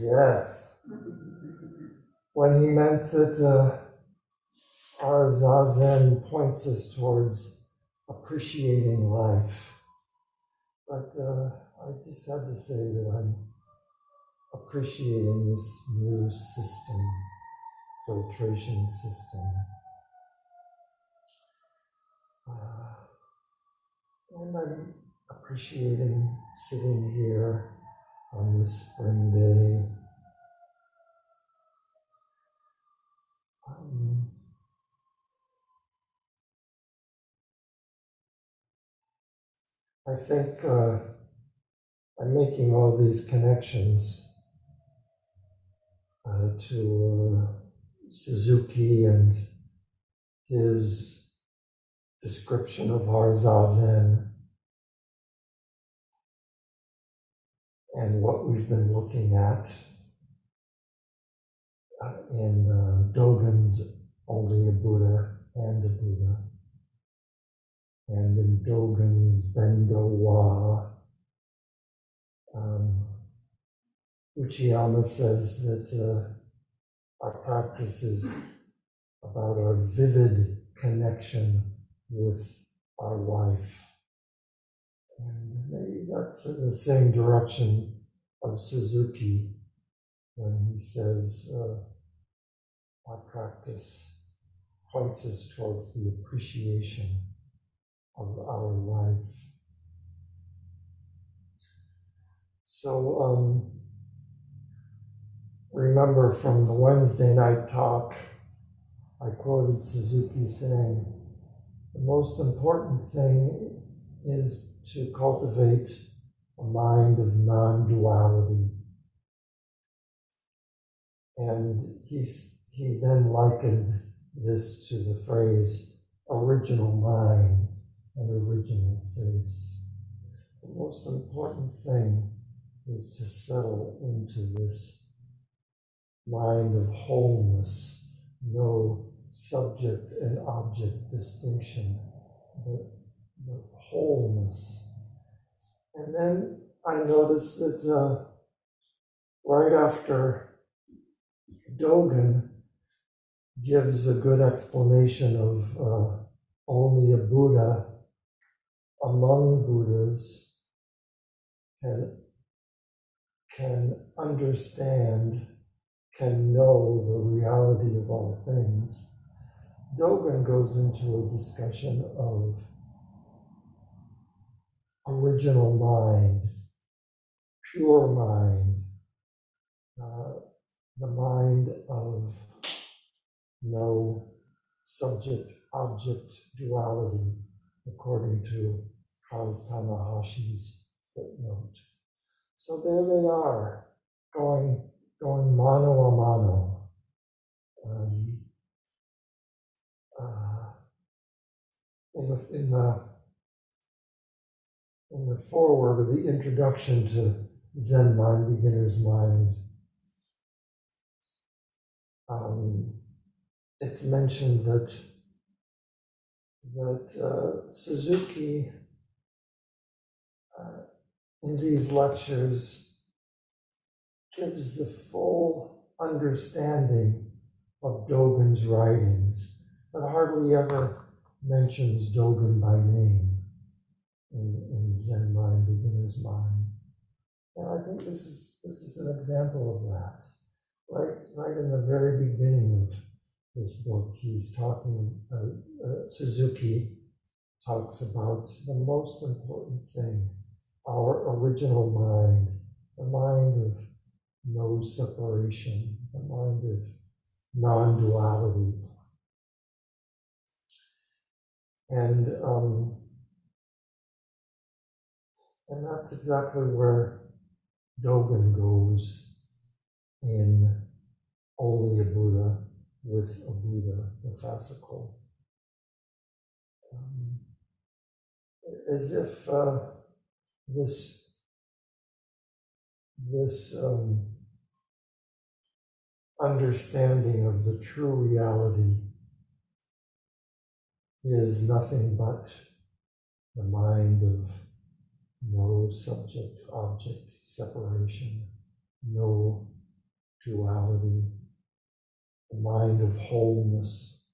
Yes. When he meant that uh, our Zazen points us towards appreciating life. But uh, I just had to say that I'm appreciating this new system, filtration system. Uh, and I'm appreciating sitting here on this spring day. Um, I think uh, I'm making all these connections uh, to uh, Suzuki and his description of our Zazen and what we've been looking at uh, in uh, Dogen's Only a Buddha and a Buddha, and in Dogen's Bendo Wa. Um, Uchiyama says that uh, our practice is about our vivid connection with our life. And that's in the same direction of Suzuki when he says uh, our practice points us towards the appreciation of our life. So, um, remember from the Wednesday night talk, I quoted Suzuki saying, the most important thing is to cultivate a mind of non duality. And he, he then likened this to the phrase original mind and original face. The most important thing is to settle into this mind of wholeness, no subject and object distinction, but, but wholeness. And then I noticed that uh, right after Dogen gives a good explanation of uh, only a Buddha among Buddhas can, can understand, can know the reality of all things. Dogen goes into a discussion of original mind, pure mind, uh, the mind of no subject object duality, according to Kaz Tanahashi's footnote. So there they are, going, going mano a mano. Um, uh, in the, in the in the foreword of the introduction to Zen Mind, Beginner's Mind, um, it's mentioned that that uh, Suzuki uh, in these lectures gives the full understanding of Dogen's writings, but hardly ever mentions Dogen by name in, in Zen Mind, Beginner's Mind. And I think this is this is an example of that. Right, right in the very beginning of this book, he's talking. Uh, uh, Suzuki talks about the most important thing: our original mind, the mind of no separation, the mind of non-duality, and um, and that's exactly where Dogen goes in Only a Buddha with a Buddha, the fascicle. Um, as if uh, this this um, understanding of the true reality is nothing but the mind of no subject object separation. no duality, the mind of wholeness.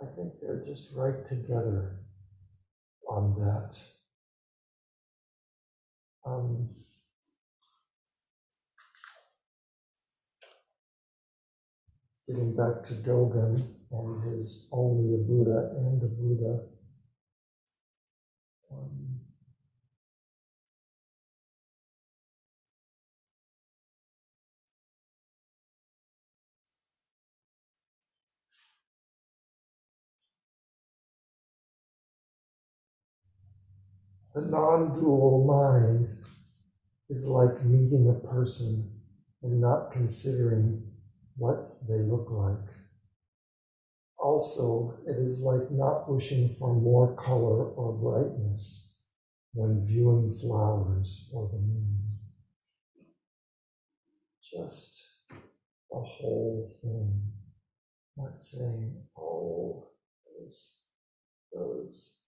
I think they're just right together on that. Um, getting back to Dogen and his only a Buddha and a Buddha. The non dual mind is like meeting a person and not considering what they look like. Also, it is like not wishing for more color or brightness when viewing flowers or the moon. Just the whole thing. Not saying, oh, those, those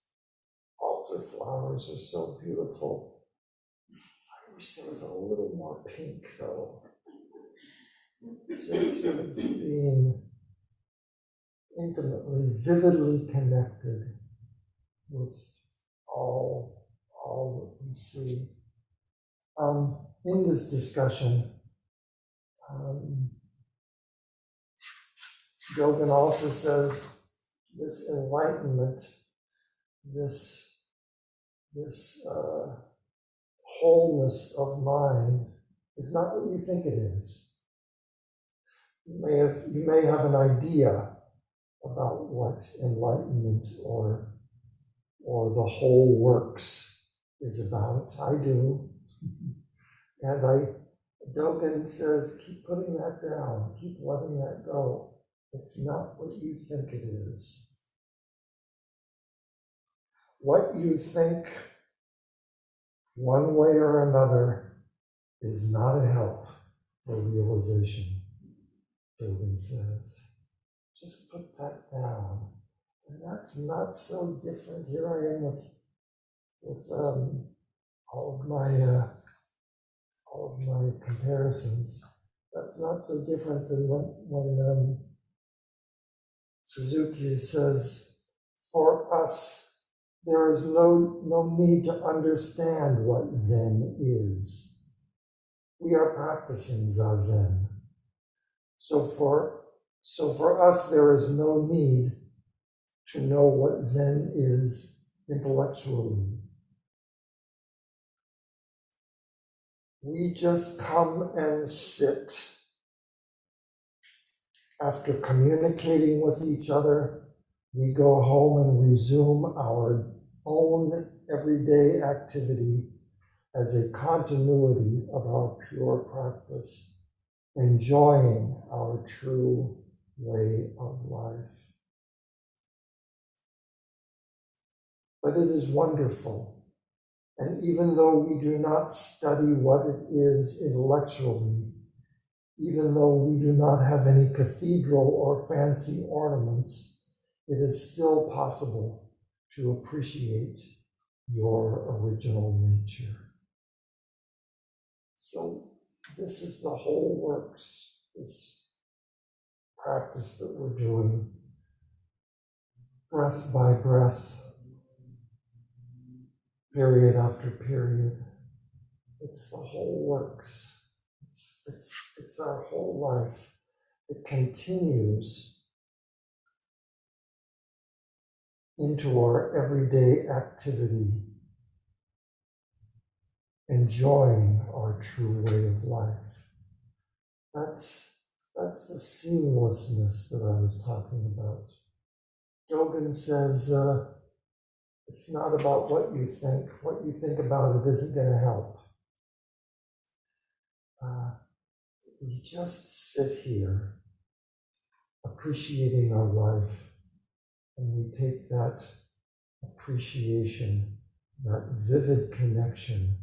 altar flowers are so beautiful. I wish there was a little more pink though. Just sort of being intimately, vividly connected with all, all that we see. Um, in this discussion, um, also says this enlightenment, this, this uh, wholeness of mind is not what you think it is. You may have, you may have an idea about what enlightenment or, or the whole works is about. I do. And I, Dogen says, keep putting that down, keep letting that go. It's not what you think it is. What you think, one way or another, is not a help for realization, Dogen says. Just put that down. And that's not so different. Here I am with, with um, all of my uh, all of my comparisons. That's not so different than when, when um, Suzuki says, for us, there is no, no need to understand what Zen is. We are practicing Zazen. So for, so for us, there is no need to know what Zen is intellectually. We just come and sit after communicating with each other. We go home and resume our own everyday activity as a continuity of our pure practice, enjoying our true way of life. But it is wonderful and even though we do not study what it is intellectually, even though we do not have any cathedral or fancy ornaments, it is still possible to appreciate your original nature. So, this is the whole works, this practice that we're doing, breath by breath period after period. It's the whole works. It's, it's, it's our whole life. It continues into our everyday activity, enjoying our true way of life. That's, that's the seamlessness that I was talking about. Dogen says, uh, it's not about what you think. What you think about it isn't going to help. Uh, we just sit here appreciating our life, and we take that appreciation, that vivid connection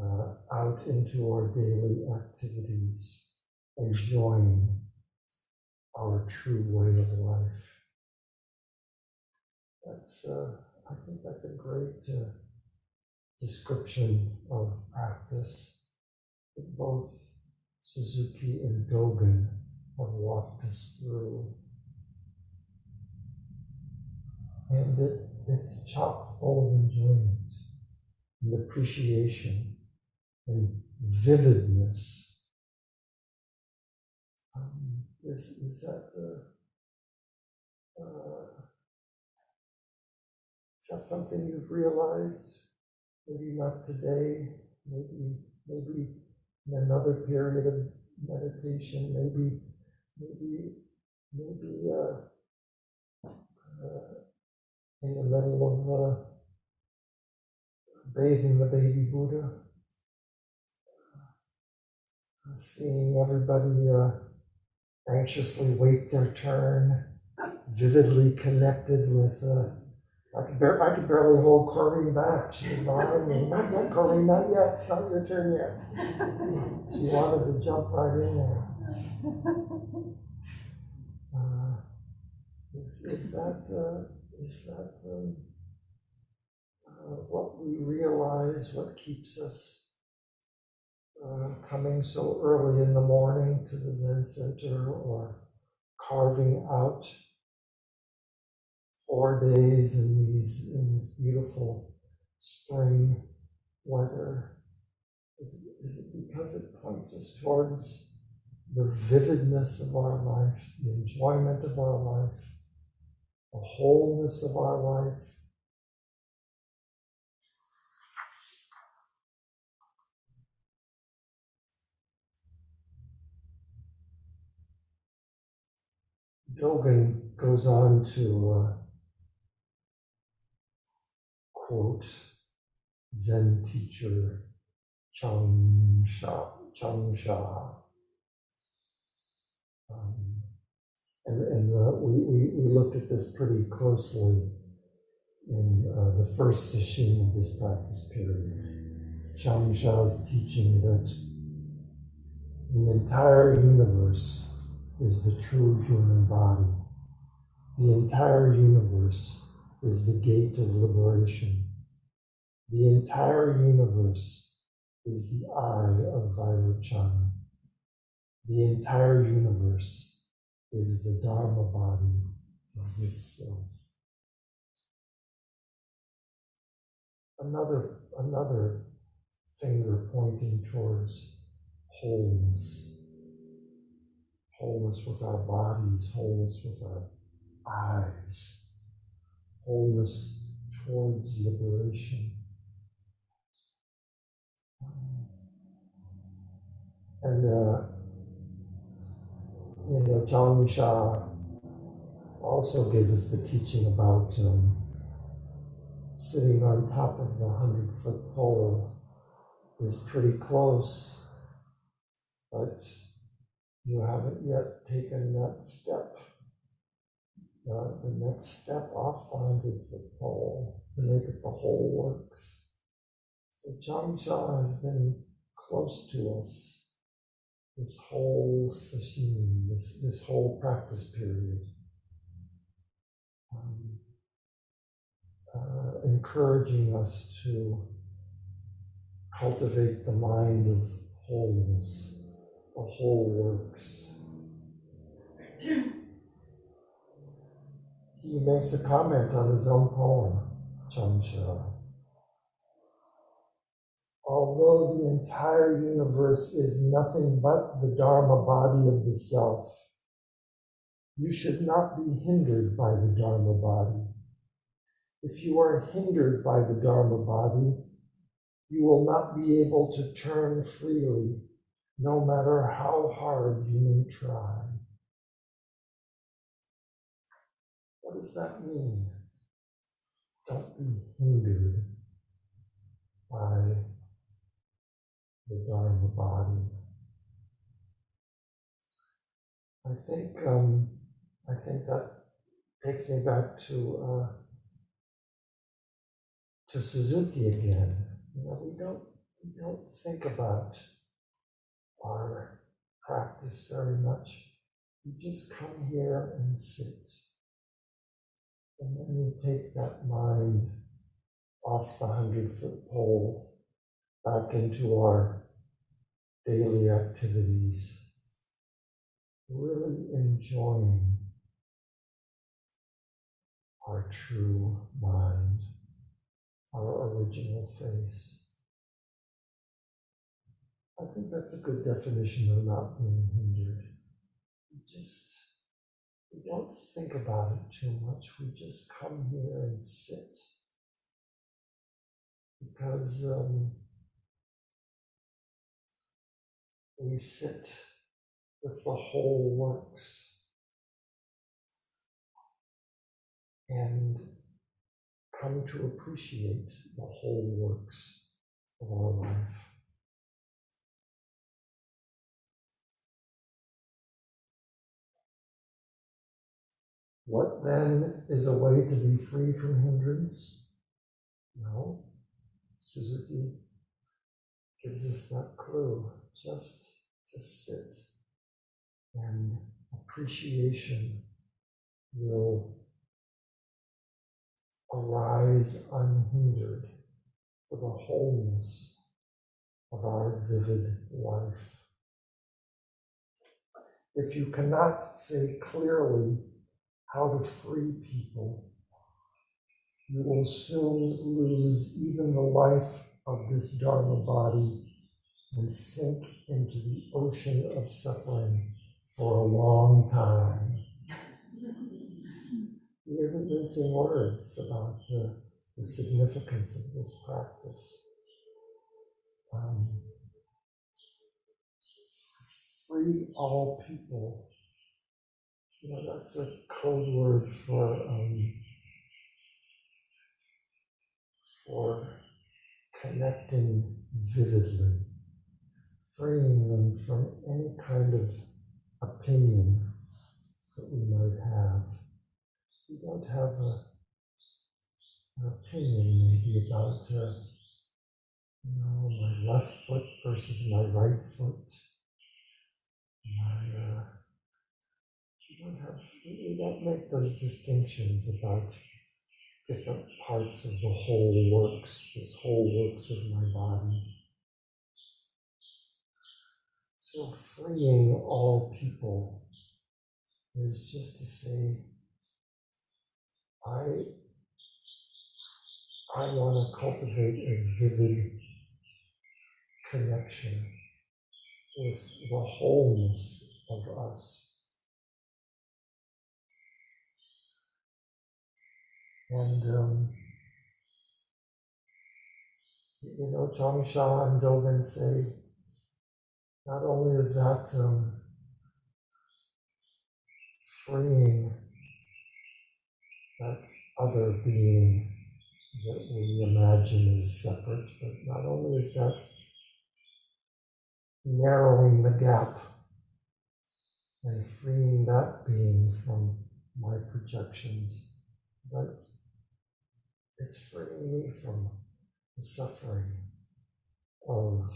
uh, out into our daily activities, enjoying our true way of life. That's uh, I think that's a great, uh, description of practice that both Suzuki and Dogen have walked us through. And it, it's chock full of enjoyment and appreciation and vividness. Um, is, is that uh, uh, is that something you've realized? Maybe not today, maybe maybe in another period of meditation, maybe maybe maybe uh, uh, in the middle of uh, bathing the baby Buddha, uh, seeing everybody uh, anxiously wait their turn, vividly connected with. Uh, I could, bar- I could barely hold Corrine back. She was behind me. Not yet, Corrine, not yet. It's not your turn yet. She wanted to jump right in there. Uh, is, is that, uh, is that um, uh, what we realize, what keeps us uh, coming so early in the morning to the Zen Center or carving out four days in these in this beautiful spring weather? Is it, is it because it points us towards the vividness of our life, the enjoyment of our life, the wholeness of our life? Dogen goes on to uh, quote Zen teacher Chang Sha. Chang Sha. Um, and and uh, we, we, we looked at this pretty closely in uh, the first session of this practice period. Chang Sha's teaching that the entire universe is the true human body. The entire universe is the gate of liberation. The entire universe is the eye of Vairocana. The entire universe is the Dharma body of this self. Another, another finger pointing towards wholeness wholeness with our bodies, wholeness with our eyes, wholeness towards liberation. And, uh, you know, Chang Sha also gave us the teaching about um, sitting on top of the hundred foot pole is pretty close, but you haven't yet taken that step, uh, the next step off the hundred foot pole to make it the whole works. So Chang Sha has been close to us this whole session, this, this whole practice period. Um, uh, encouraging us to cultivate the mind of wholeness the whole works. He makes a comment on his own poem, Changsha. Although the entire universe is nothing but the Dharma body of the self, you should not be hindered by the Dharma body. If you are hindered by the Dharma body, you will not be able to turn freely no matter how hard you may try. What does that mean? Don't be hindered by the Dharma body. I think um, I think that takes me back to uh, to Suzuki again. You know, we don't we don't think about our practice very much. You just come here and sit. And then you take that mind off the hundred foot pole back into our daily activities, really enjoying our true mind, our original face. I think that's a good definition of not being hindered. We just, we don't think about it too much. We just come here and sit. Because um, we sit with the whole works and come to appreciate the whole works of our life. What then is a way to be free from hindrance? Well, Suzuki gives us that clue just to sit and appreciation will arise unhindered for the wholeness of our vivid life. If you cannot say clearly how to free people, you will soon lose even the life of this Dharma body and sink into the ocean of suffering for a long time. He isn't mincing words about uh, the significance of this practice. Um, free all people. You know, that's a code word for um, for connecting vividly, freeing them from any kind of opinion that we might have. We don't have a, an opinion maybe about, uh, you know, my left foot versus my right foot. My, uh, have, we don't make those distinctions about different parts of the whole works, this whole works of my body. So freeing all people is just to say, I, I want to cultivate a vivid connection with the wholeness of us. And, um, you know, Changsha and Dogen say, not only is that um, freeing that other being that we imagine is separate, but not only is that narrowing the gap and freeing that being from my projections, but it's freeing me from the suffering of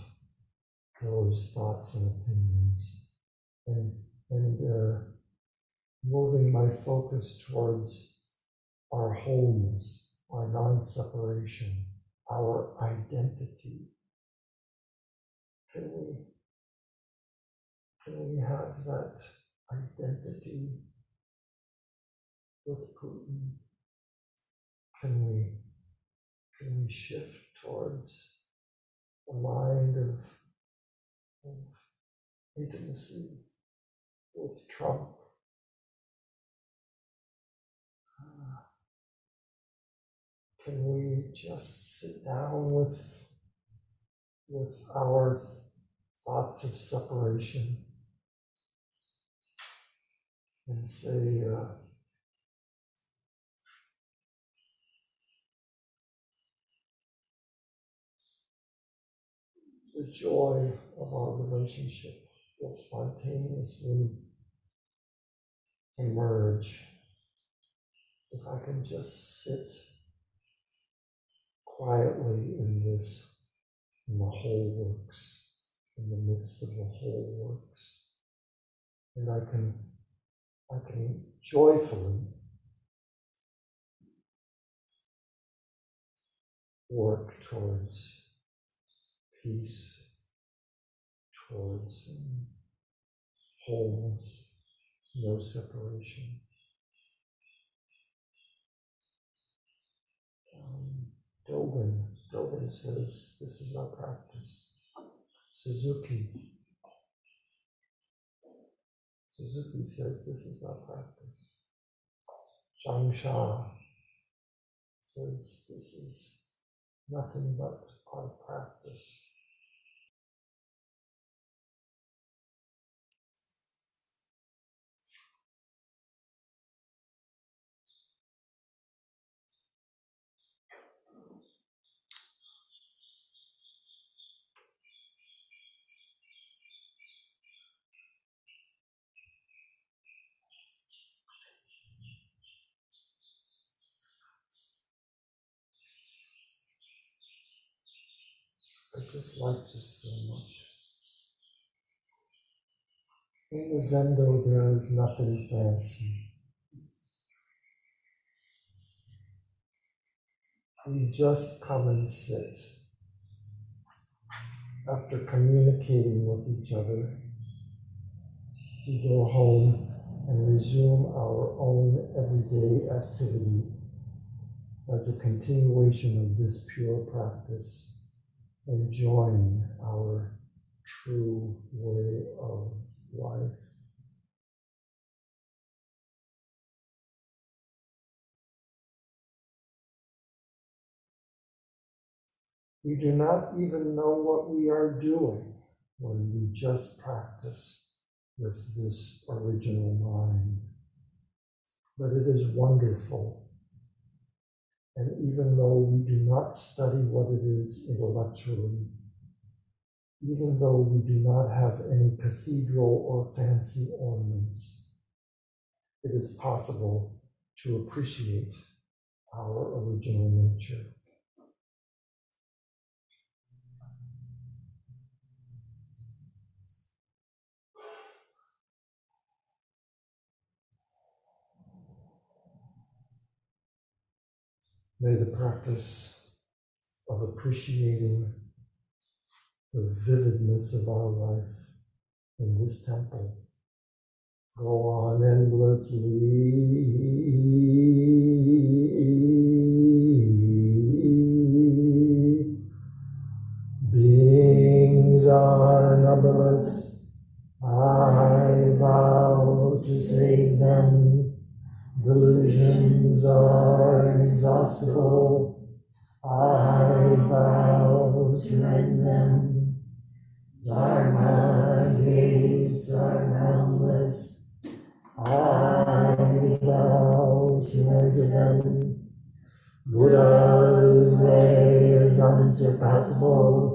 those thoughts and opinions and, and uh, moving my focus towards our wholeness, our non separation, our identity. Can we, can we have that identity with Putin? Can we, can we shift towards a mind of, of intimacy with Trump? Ah. Can we just sit down with, with our thoughts of separation and say, uh, the joy of our relationship will spontaneously emerge if I can just sit quietly in this, in the whole works, in the midst of the whole works. And I can, I can joyfully work towards peace, towards um, wholeness, no separation. Um, Dogen, says this is our practice. Suzuki, Suzuki says this is our practice. Zhang Sha says this is nothing but our practice. Just like this so much. In the Zendo, there is nothing fancy. We just come and sit. After communicating with each other, we go home and resume our own everyday activity as a continuation of this pure practice enjoying our true way of life. We do not even know what we are doing when we just practice with this original mind. But it is wonderful and even though we do not study what it is intellectually, even though we do not have any cathedral or fancy ornaments, it is possible to appreciate our original nature. May the practice of appreciating the vividness of our life in this temple go on endlessly. Delusions are inexhaustible. I vow to end them. Dharma gates are boundless. I vow to enter them. Buddha's way is unsurpassable.